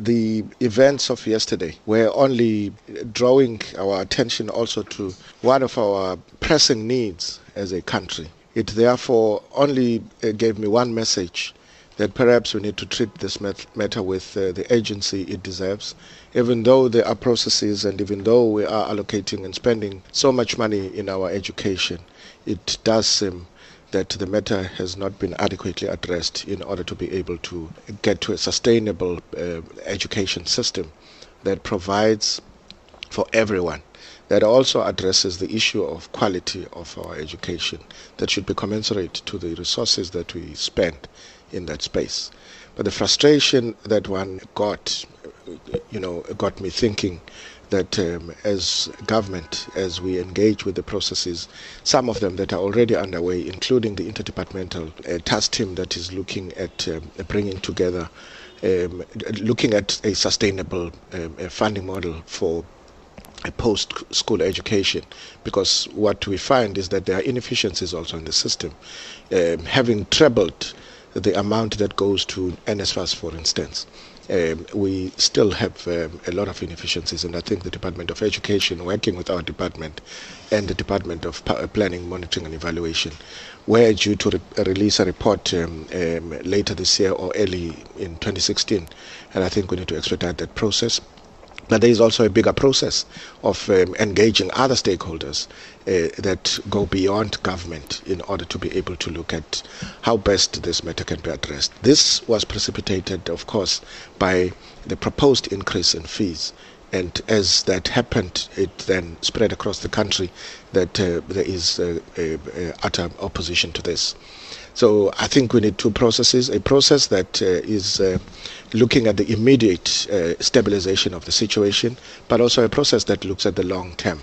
The events of yesterday were only drawing our attention also to one of our pressing needs as a country. It therefore only uh, gave me one message that perhaps we need to treat this matter with uh, the agency it deserves. Even though there are processes and even though we are allocating and spending so much money in our education, it does seem that the matter has not been adequately addressed in order to be able to get to a sustainable uh, education system that provides for everyone that also addresses the issue of quality of our education that should be commensurate to the resources that we spend in that space. But the frustration that one got, you know, got me thinking that um, as government, as we engage with the processes, some of them that are already underway, including the interdepartmental uh, task team that is looking at um, bringing together, um, looking at a sustainable um, funding model for a post-school education because what we find is that there are inefficiencies also in the system. Um, having trebled the amount that goes to NSFAS, for instance, um, we still have um, a lot of inefficiencies, and I think the Department of Education, working with our department and the Department of Planning, Monitoring and Evaluation, were due to re- release a report um, um, later this year or early in 2016, and I think we need to expedite that process. But there is also a bigger process of um, engaging other stakeholders uh, that go beyond government in order to be able to look at how best this matter can be addressed. This was precipitated, of course, by the proposed increase in fees. And as that happened, it then spread across the country that uh, there is a utter opposition to this. So I think we need two processes: a process that uh, is uh, looking at the immediate uh, stabilization of the situation, but also a process that looks at the long term.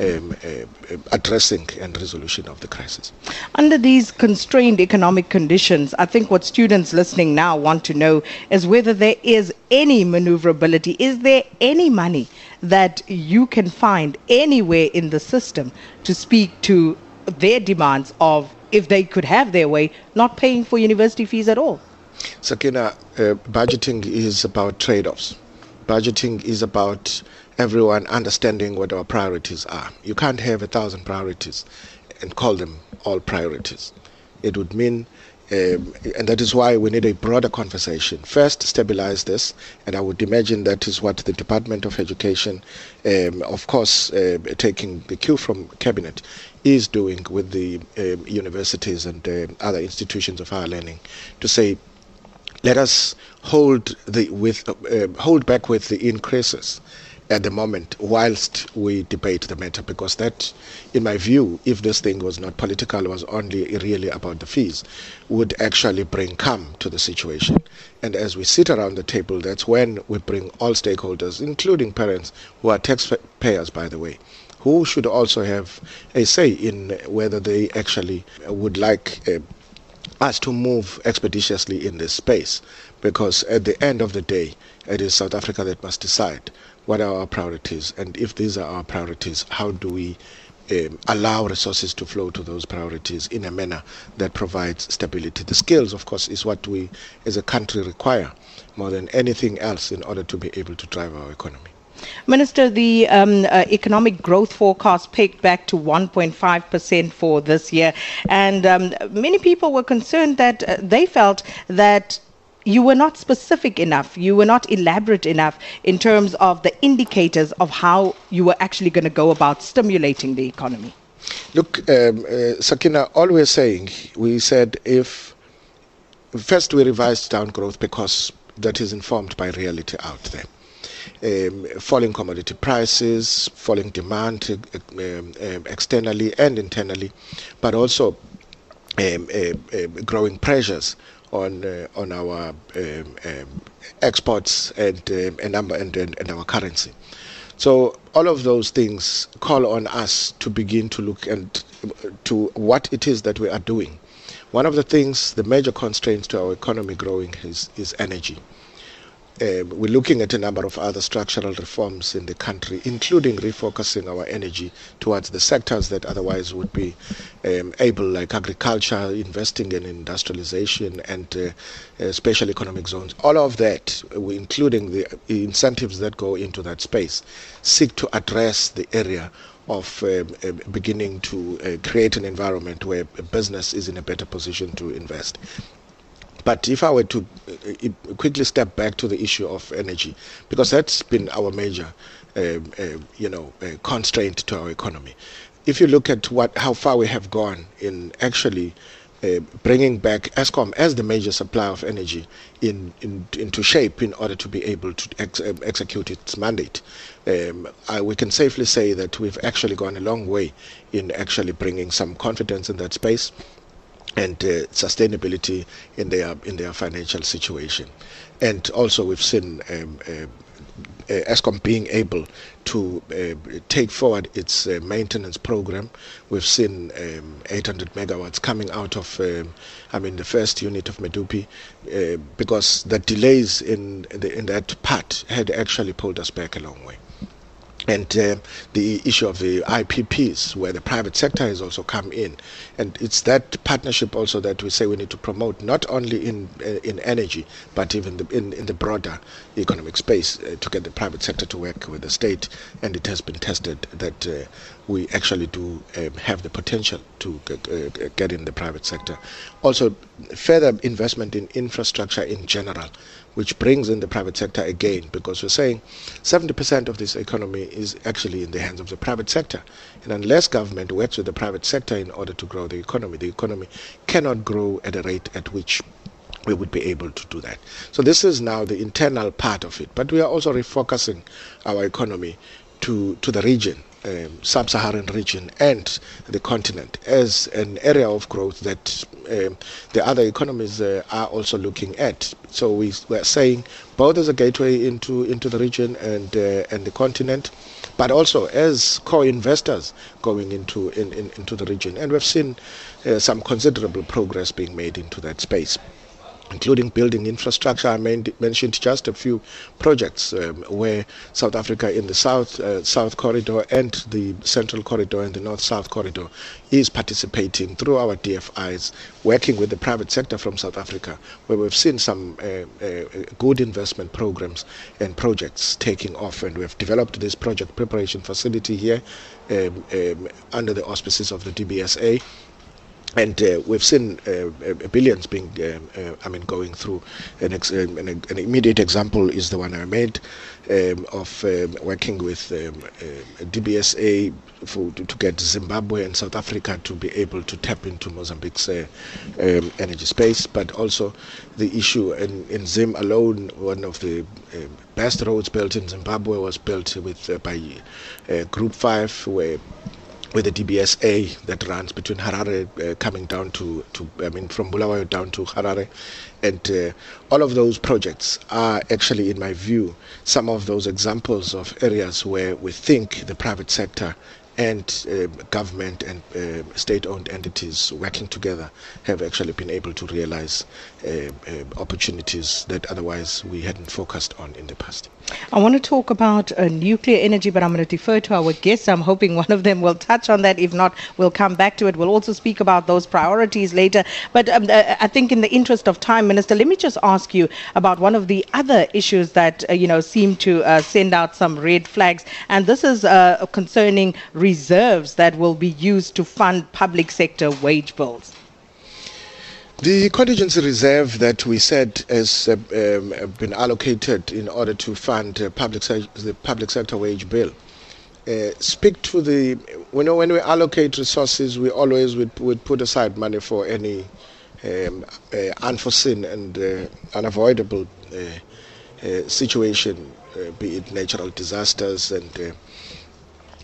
Um, uh, addressing and resolution of the crisis. Under these constrained economic conditions, I think what students listening now want to know is whether there is any maneuverability. Is there any money that you can find anywhere in the system to speak to their demands of if they could have their way, not paying for university fees at all? Sakina, uh, budgeting is about trade offs. Budgeting is about everyone understanding what our priorities are. You can't have a thousand priorities and call them all priorities. It would mean um, and that is why we need a broader conversation. First, stabilize this, and I would imagine that is what the Department of Education, um, of course, uh, taking the cue from Cabinet, is doing with the um, universities and uh, other institutions of higher learning to say, let us hold the with uh, hold back with the increases at the moment whilst we debate the matter because that in my view if this thing was not political was only really about the fees would actually bring calm to the situation. And as we sit around the table that's when we bring all stakeholders including parents who are taxpayers by the way who should also have a say in whether they actually would like uh, us to move expeditiously in this space. Because at the end of the day it is South Africa that must decide what are our priorities, and if these are our priorities, how do we um, allow resources to flow to those priorities in a manner that provides stability. The skills, of course, is what we as a country require more than anything else in order to be able to drive our economy. Minister, the um, uh, economic growth forecast peaked back to 1.5% for this year, and um, many people were concerned that uh, they felt that you were not specific enough, you were not elaborate enough in terms of the indicators of how you were actually going to go about stimulating the economy. Look, um, uh, Sakina, all we're saying, we said if first we revised down growth because that is informed by reality out there. Um, falling commodity prices, falling demand uh, um, um, externally and internally, but also um, uh, growing pressures on uh, on our um, um, exports and um, number and, and, and our currency. So all of those things call on us to begin to look and to what it is that we are doing. One of the things, the major constraints to our economy growing is, is energy. Uh, we're looking at a number of other structural reforms in the country, including refocusing our energy towards the sectors that otherwise would be um, able, like agriculture, investing in industrialization, and uh, uh, special economic zones. All of that, including the incentives that go into that space, seek to address the area of uh, uh, beginning to uh, create an environment where business is in a better position to invest. But if I were to uh, quickly step back to the issue of energy, because that's been our major, um, uh, you know, uh, constraint to our economy. If you look at what how far we have gone in actually uh, bringing back Eskom as the major supplier of energy in, in, into shape in order to be able to ex- uh, execute its mandate. Um, I, we can safely say that we've actually gone a long way in actually bringing some confidence in that space and uh, sustainability in their in their financial situation. And also, we've seen um, uh, uh, Eskom being able to uh, take forward its uh, maintenance program. We've seen um, 800 megawatts coming out of, um, I mean, the first unit of Medupi, uh, because the delays in the, in that part had actually pulled us back a long way and uh, the issue of the IPPs, where the private sector has also come in, and it's that partnership also that we say we need to promote, not only in uh, in energy, but even the, in in the broader economic space, uh, to get the private sector to work with the state. And it has been tested that uh, we actually do um, have the potential to get, get in the private sector. Also, further investment in infrastructure in general which brings in the private sector again, because we're saying 70% of this economy is actually in the hands of the private sector. And unless government works with the private sector in order to grow the economy, the economy cannot grow at a rate at which we would be able to do that. So this is now the internal part of it, but we are also refocusing our economy to, to the region um, sub-Saharan region and the continent as an area of growth that um, the other economies uh, are also looking at. So we are saying both as a gateway into into the region and uh, and the continent, but also as co-investors going into in, in, into the region. And we've seen uh, some considerable progress being made into that space including building infrastructure. I mentioned just a few projects um, where South Africa in the South uh, South Corridor and the Central Corridor and the North South Corridor is participating through our DFIs, working with the private sector from South Africa, where we've seen some uh, uh, good investment programs and projects taking off. And we've developed this project preparation facility here um, um, under the auspices of the DBSA and uh, we've seen uh, billions being, um, uh, I mean, going through. An, ex- um, an, an, immediate example is the one I made um, of um, working with um, uh, DBSA for, to, to, get Zimbabwe and South Africa to be able to tap into Mozambique's uh, um, energy space, but also the issue in, in Zim alone, one of the best roads built in Zimbabwe was built with uh, by Group 5, where with the DBSA that runs between Harare uh, coming down to, to, I mean, from Bulawayo down to Harare. And uh, all of those projects are actually, in my view, some of those examples of areas where we think the private sector and uh, government and uh, state-owned entities working together have actually been able to realize uh, uh opportunities that otherwise we hadn't focused on in the past. I want to talk about uh, nuclear energy, but I'm going to defer to our guests. I'm hoping one of them will touch on that. If not, we'll come back to it. We'll also speak about those priorities later. But um, uh, I think, in the interest of time, Minister, let me just ask you about one of the other issues that you know seem to send out some red flags, and this is concerning reserves that will be used to fund public sector wage bills? The contingency reserve that we said has uh, um, been allocated in order to fund uh, public se- the public sector wage bill. Uh, speak to the you know when we allocate resources, we always would, would put aside money for any um, uh, unforeseen and uh, unavoidable uh, situation, be it natural disasters and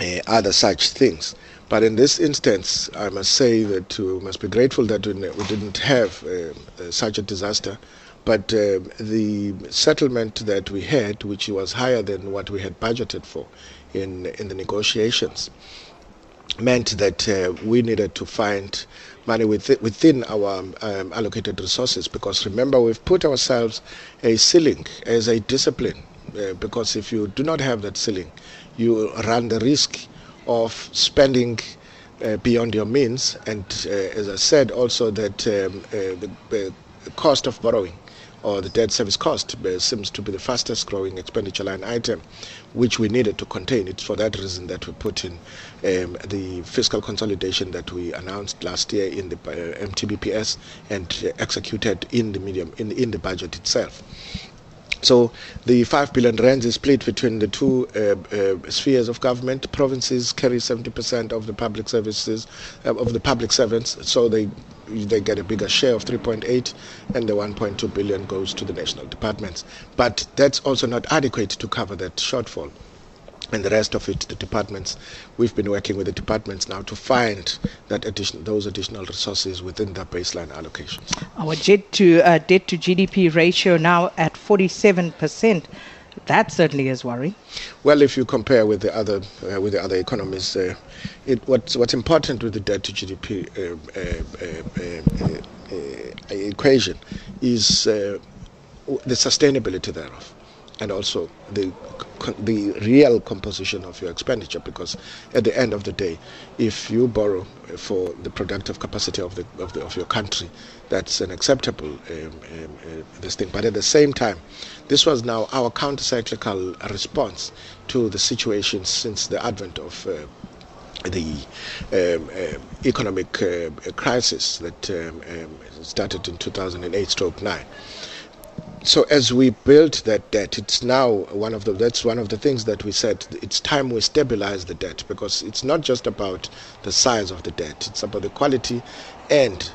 uh, other such things. But in this instance, I must say that we must be grateful that we, didn't have uh, uh, such a disaster. But uh, the settlement that we had, which was higher than what we had budgeted for in, in the negotiations, meant that uh, we needed to find money within, within our um, allocated resources because remember we've put ourselves a ceiling as a discipline uh, because if you do not have that ceiling you run the risk of spending uh, beyond your means and uh, as I said also that um, uh, the cost of borrowing or the debt service cost uh, seems to be the fastest growing expenditure line item, which we needed to contain. It's for that reason that we put in um, the fiscal consolidation that we announced last year in the uh, MTBPS and executed in the medium in, in the budget itself. So the 5 billion rand is split between the two uh, uh, spheres of government. Provinces carry 70% of the public services, uh, of the public servants, so they they get a bigger share of 3.8 and the 1.2 billion goes to the national departments. But that's also not adequate to cover that shortfall. And the rest of it, the departments, we've been working with the departments now to find that addition, those additional resources within the baseline allocations. Our debt to uh, debt to GDP ratio now at 47 percent that certainly is worrying. Well, if you compare with the other uh, with the other economies, uh, it, what's what's important with the debt to GDP uh, uh, uh, uh, equation is the sustainability thereof, and also the the real composition of your expenditure because at the end of the day if you borrow for the productive capacity of the of, the, of your country that's an acceptable um, um, uh, this thing. But at the same time this was now our counter-cyclical response to the situation since the advent of uh, the um, uh, economic uh, crisis that um, um, started in 2008 stroke 9 so as we built that debt, it's now one of the that's one of the things that we said it's time we stabilize the debt because it's not just about the size of the debt, it's about the quality and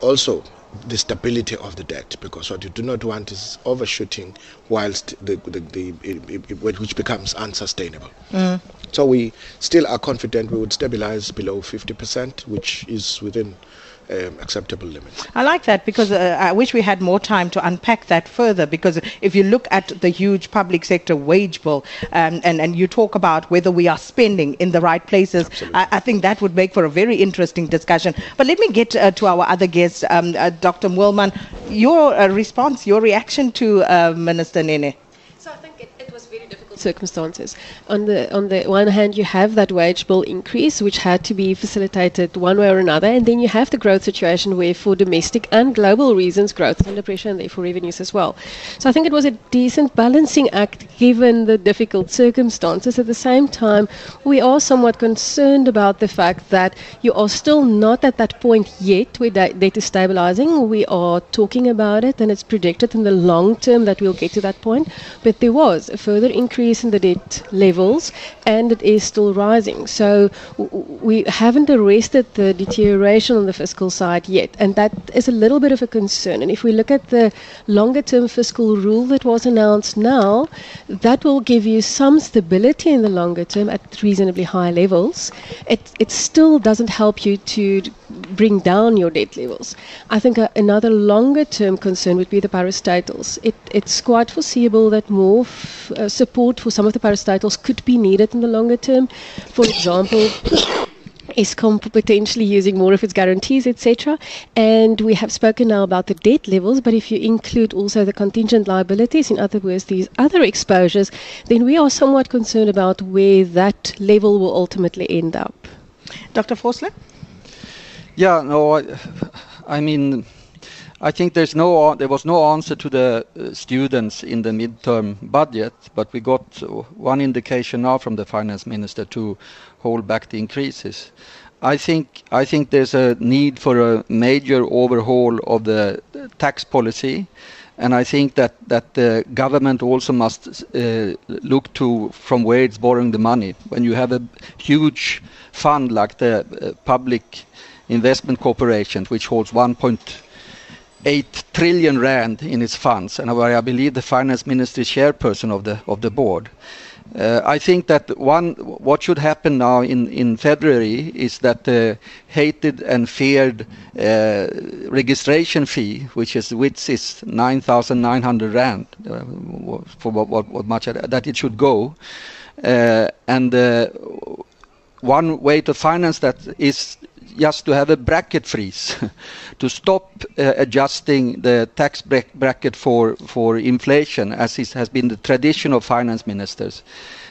also the stability of the debt because what you do not want is overshooting whilst the, the, the, the which becomes unsustainable. Mm. So we still are confident we would stabilize below 50%, which is within um, acceptable limits. I like that because uh, I wish we had more time to unpack that further. Because if you look at the huge public sector wage bill um, and, and you talk about whether we are spending in the right places, I, I, think that would make for a very interesting discussion. But let me get uh, to our other guest, um, uh, Dr. Moolman. Your uh, response, your reaction to uh, Minister Nene circumstances. On the on the one hand, you have that wage bill increase, which had to be facilitated one way or another, and then you have the growth situation where, for domestic and global reasons, growth is under pressure, and therefore revenues as well. So I think it was a decent balancing act given the difficult circumstances. At the same time, we are somewhat concerned about the fact that you are still not at that point yet where debt is stabilizing. We are talking about it, and it's predicted in the long term that we'll get to that point. But there was a further increase increase in the debt levels and it is still rising. So we haven't arrested the deterioration on the fiscal side yet, and that is a little bit of a concern. And if we look at the longer term fiscal rule that was announced now, that will give you some stability in the longer term at reasonably high levels. It, it still doesn't help you to bring down your debt levels. I think a, another longer term concern would be the parastatals. It, it's quite foreseeable that more f- uh, support for some of the parastatals could be needed in the longer term. For example, Eskom potentially using more of its guarantees, etc. And we have spoken now about the debt levels, but if you include also the contingent liabilities, in other words, these other exposures, then we are somewhat concerned about where that level will ultimately end up. Dr. Vosloo? Yeah, no, I, I mean, I think there's no there was no answer to the uh, students in the midterm budget, but we got one indication now from the finance minister to hold back the increases. I think I think there's a need for a major overhaul of the tax policy, and I think that that the government also must uh, look to from where it's borrowing the money. When you have a huge fund like the uh, public investment corporation, which holds 1.8 trillion rand in its funds, and where I believe the finance minister is chairperson of the of the board. Uh, I think that one what should happen now in, in February is that the hated and feared uh, registration fee, which is which is 9,900 rand uh, for what, what, what, much that it should go, uh, and uh, one way to finance that is just to have a bracket freeze, to stop uh, adjusting the tax bracket for, inflation, as has been the tradition of finance ministers.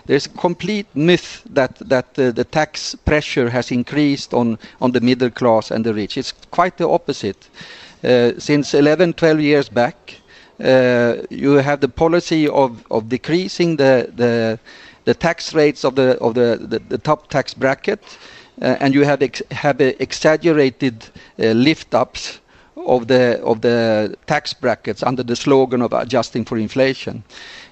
There's a complete myth that, uh, the tax pressure has increased on, the middle class and the rich. It's quite the opposite. Uh, since 11, 12 years back, you have the policy of, decreasing the, tax rates of the, top tax bracket, and you have, ex- have exaggerated uh, lift ups of the, of the tax brackets under the slogan of adjusting for inflation.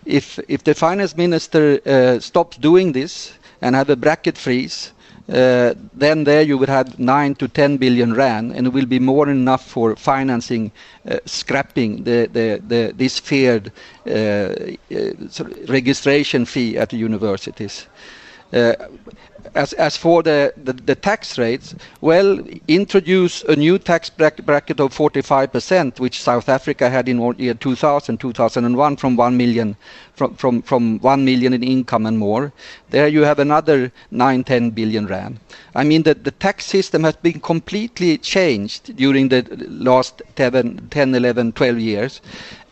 If, if the finance minister uh, stops doing this and have a bracket freeze, uh, then there you would have 9 to 10 billion rand, and it will be more than enough for financing uh, scrapping the, the, the, this feared uh, uh registration fee at the universities. Uh, as, as for the, the, the, tax rates, well, introduce a new tax bracket of 45%, which South Africa had in year 2000, 2001, from 1 million, from, from, from 1 million in income and more. There you have another 9, 10 billion rand. I mean, the, the tax system has been completely changed during the last 10, 10 11, 12 years.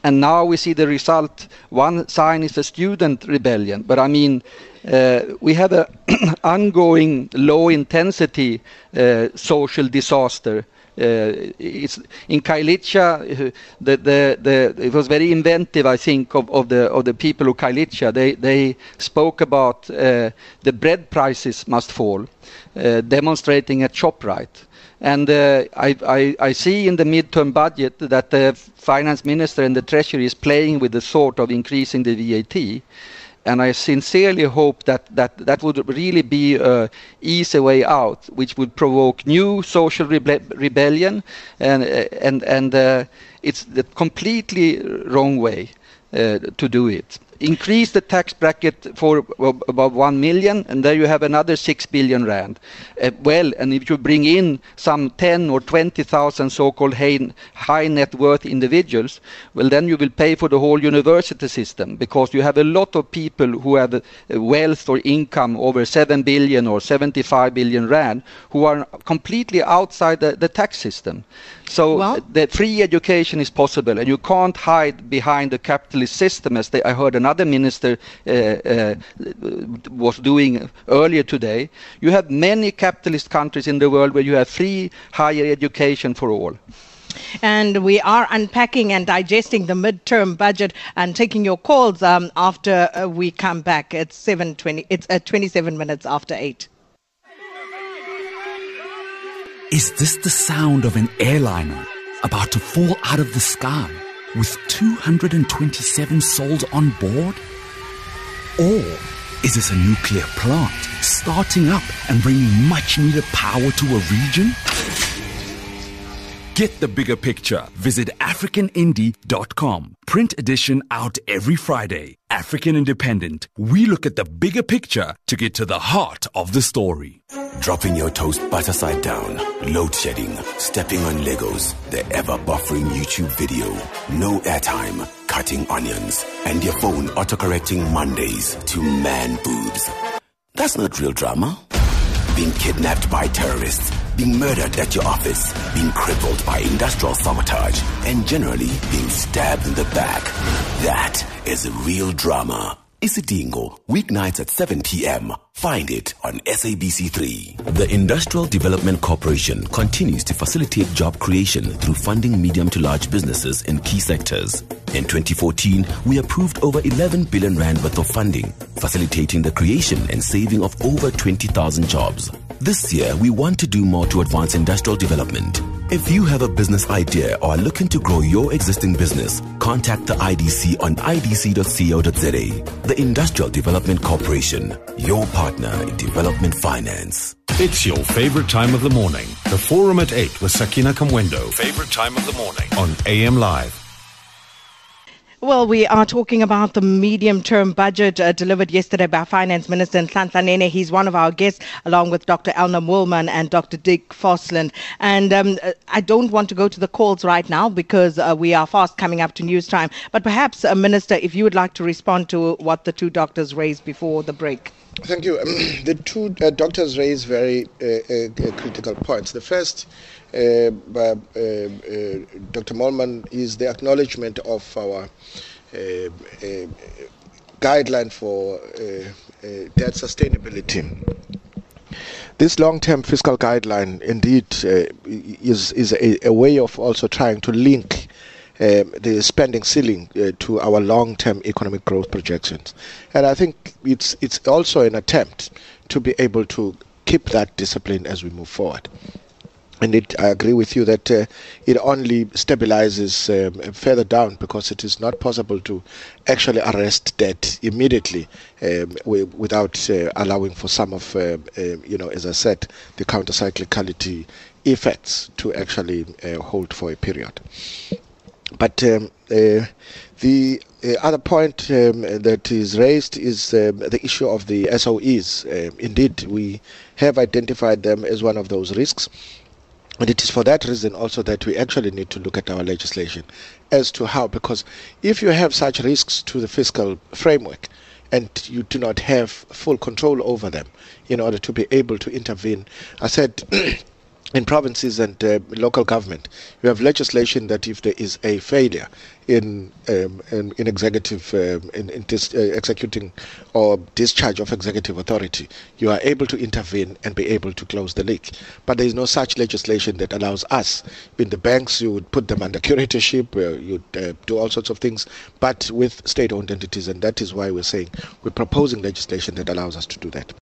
And now we see the result. One sign is a student rebellion, but I mean, uh, we have an ongoing low intensity uh, social disaster. Uh, it's in Khayelitsha, uh, the, the, the, it was very inventive, I think, of, of, the, of the people of Khayelitsha. They, they spoke about uh, the bread prices must fall, uh, demonstrating a ShopRite. And uh, I, I, I, see in the midterm budget that the finance minister and the treasury is playing with the thought of increasing the VAT and I sincerely hope that that, that would really be an easy way out, which would provoke new social rebe rebellion, and and and uh, it's the completely wrong way uh, to do it increase the tax bracket for about 1 million and there you have another 6 billion rand. Uh, well and if you bring in some 10 or 20,000 so-called high, net worth individuals well then you will pay for the whole university system because you have a lot of people who have wealth or income over 7 billion or 75 billion rand who are completely outside the, the tax system so well, the free education is possible, and you can't hide behind the capitalist system, as they, I heard another minister uh, uh, was doing earlier today. You have many capitalist countries in the world where you have free higher education for all. And we are unpacking and digesting the midterm budget and taking your calls um, after uh, we come back. It's 7:20. It's at 27 minutes after eight. Is this the sound of an airliner about to fall out of the sky with 227 souls on board? Or is this a nuclear plant starting up and bringing much needed power to a region? Get the bigger picture. Visit AfricanIndie.com. Print edition out every Friday. African Independent. We look at the bigger picture to get to the heart of the story. Dropping your toast butter side down, load shedding, stepping on Legos, the ever buffering YouTube video, no airtime, cutting onions, and your phone autocorrecting Mondays to man boobs. That's not real drama. Being kidnapped by terrorists being murdered at your office, being crippled by industrial sabotage, and generally being stabbed in the back. That is a real drama. Isidingo, weeknights at 7 p.m. Find it on SABC3. The Industrial Development Corporation continues to facilitate job creation through funding medium to large businesses in key sectors. In 2014, we approved over 11 billion rand worth of funding, facilitating the creation and saving of over 20,000 jobs. This year, we want to do more to advance industrial development. If you have a business idea or are looking to grow your existing business, contact the IDC on idc.co.za. The Industrial Development Corporation, your partner in development finance. It's your favorite time of the morning. The Forum at 8 with Sakina Kamwendo. Favorite time of the morning on AM Live. Well, we are talking about the medium term budget uh, delivered yesterday by Finance Minister Nhlanhla Nene. He's one of our guests, along with Dr. Elna Moolman and Dr. Dick Forslund. And um, uh, I don't want to go to the calls right now because uh, we are fast coming up to news time. But perhaps, uh, Minister, if you would like to respond to what the two doctors raised before the break. Thank you. Um, the two uh, doctors raised very uh, critical points. The first, Uh, uh, uh, Dr. Moolman, is the acknowledgement of our guideline for debt sustainability. This long-term fiscal guideline indeed is is a, a way of also trying to link um, the spending ceiling uh, to our long-term economic growth projections. And I think it's it's also an attempt to be able to keep that discipline as we move forward. And it, I agree with you that uh, it only stabilizes um, further down because it is not possible to actually arrest debt immediately um, without uh, allowing for some of, uh, uh, you know, as I said, the counter-cyclicality effects to actually uh, hold for a period. But um, uh, the other point um, that is raised is um, the issue of the SOEs. Uh, indeed, we have identified them as one of those risks. And it is for that reason also that we actually need to look at our legislation as to how, because if you have such risks to the fiscal framework and you do not have full control over them in order to be able to intervene, I said in provinces and uh, local government, you have legislation that if there is a failure in um, in, in, executive um, in, in dis, uh, executing or discharge of executive authority, you are able to intervene and be able to close the leak. But there is no such legislation that allows us. In the banks, you would put them under curatorship, uh, you'd uh, do all sorts of things, but with state-owned entities, and that is why we're saying we're proposing legislation that allows us to do that.